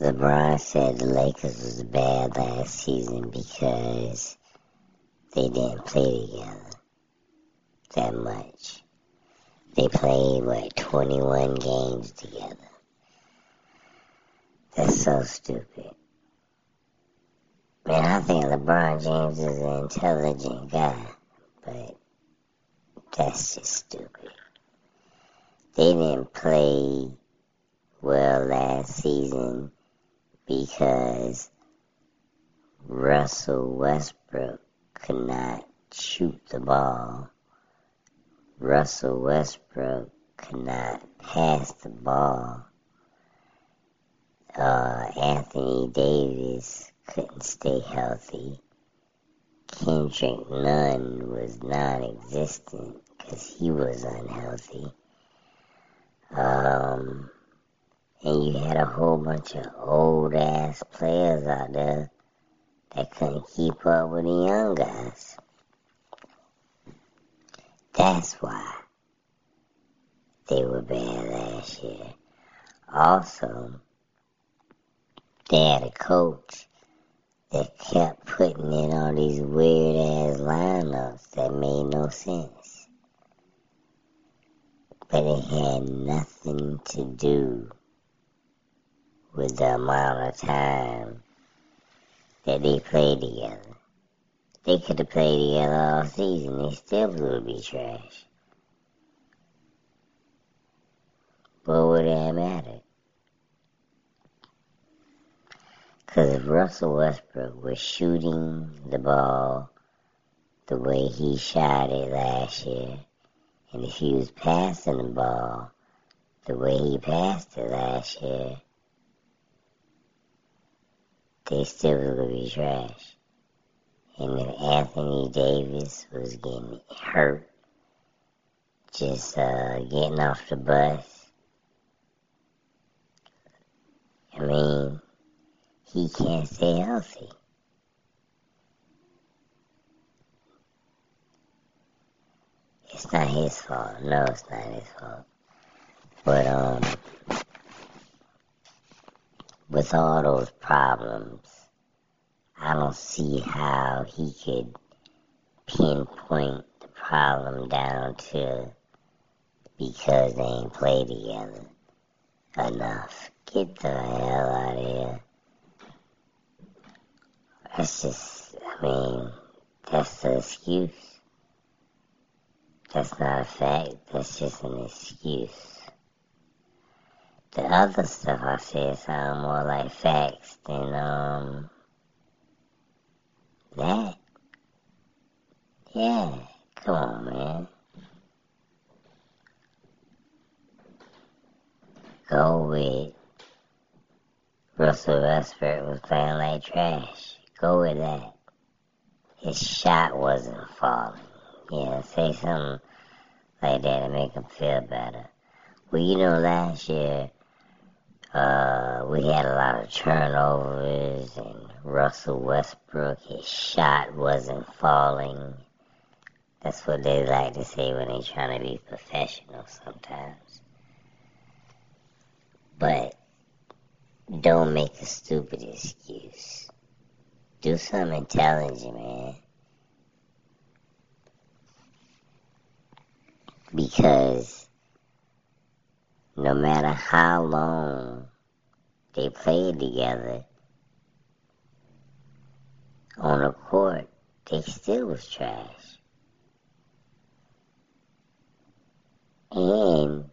LeBron said the Lakers was bad last season because they didn't play together that much. They played, what, 21 games together. That's so stupid. Man, I think LeBron James is an intelligent guy, but that's just stupid. They didn't play well last season because Russell Westbrook could not shoot the ball. Russell Westbrook could not pass the ball. Uh, Anthony Davis couldn't stay healthy. Kendrick Nunn was non-existent because he was unhealthy. Um, and you had a whole bunch of old ass players out there that couldn't keep up with the young guys. That's why they were bad last year. Also, they had a coach that kept putting in all these weird ass lineups that made no sense. But it had nothing to do with the amount of time that they played together. They could have played together all season. They still would be trash. But what would it have mattered? Because if Russell Westbrook was shooting the ball the way he shot it last year, and if he was passing the ball the way he passed it last year, they still was going to be trash. And if Anthony Davis was getting hurt, just uh, getting off the bus, I mean, he can't stay healthy. It's not his fault. No, it's not his fault. But um, with all those problems, I don't see how he could pinpoint the problem down to because they ain't played together enough. Get the hell out of here. That's just, I mean, that's the excuse. That's not a fact, that's just an excuse. The other stuff I said sound more like facts than, um, that. Yeah, come on, man. Go with Russell Westbrook was playing like trash. Go with that. His shot wasn't falling. Yeah, say something like that to make him feel better. Well, you know, last year, uh, we had a lot of turnovers and Russell Westbrook, his shot wasn't falling. That's what they like to say when they're trying to be professional sometimes. But don't make a stupid excuse. Do something intelligent, man. Because no matter how long they played together on the court, they still was trash. And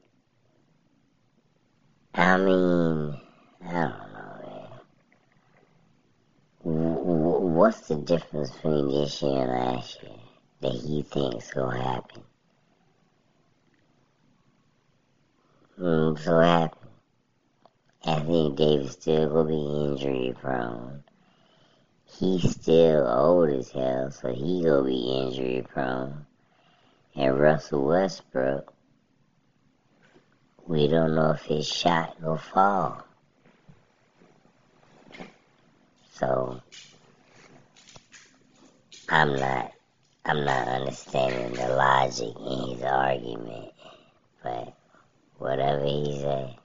I mean, I don't know, man. What's the difference between this year and last year that he thinks will happen? Mm, so what happened? Anthony Davis still gonna be injury prone. He's still old as hell, so he gonna be injury prone. And Russell Westbrook, we don't know if his shot will fall. So I'm not I'm not understanding the logic in his argument, but whatever he say.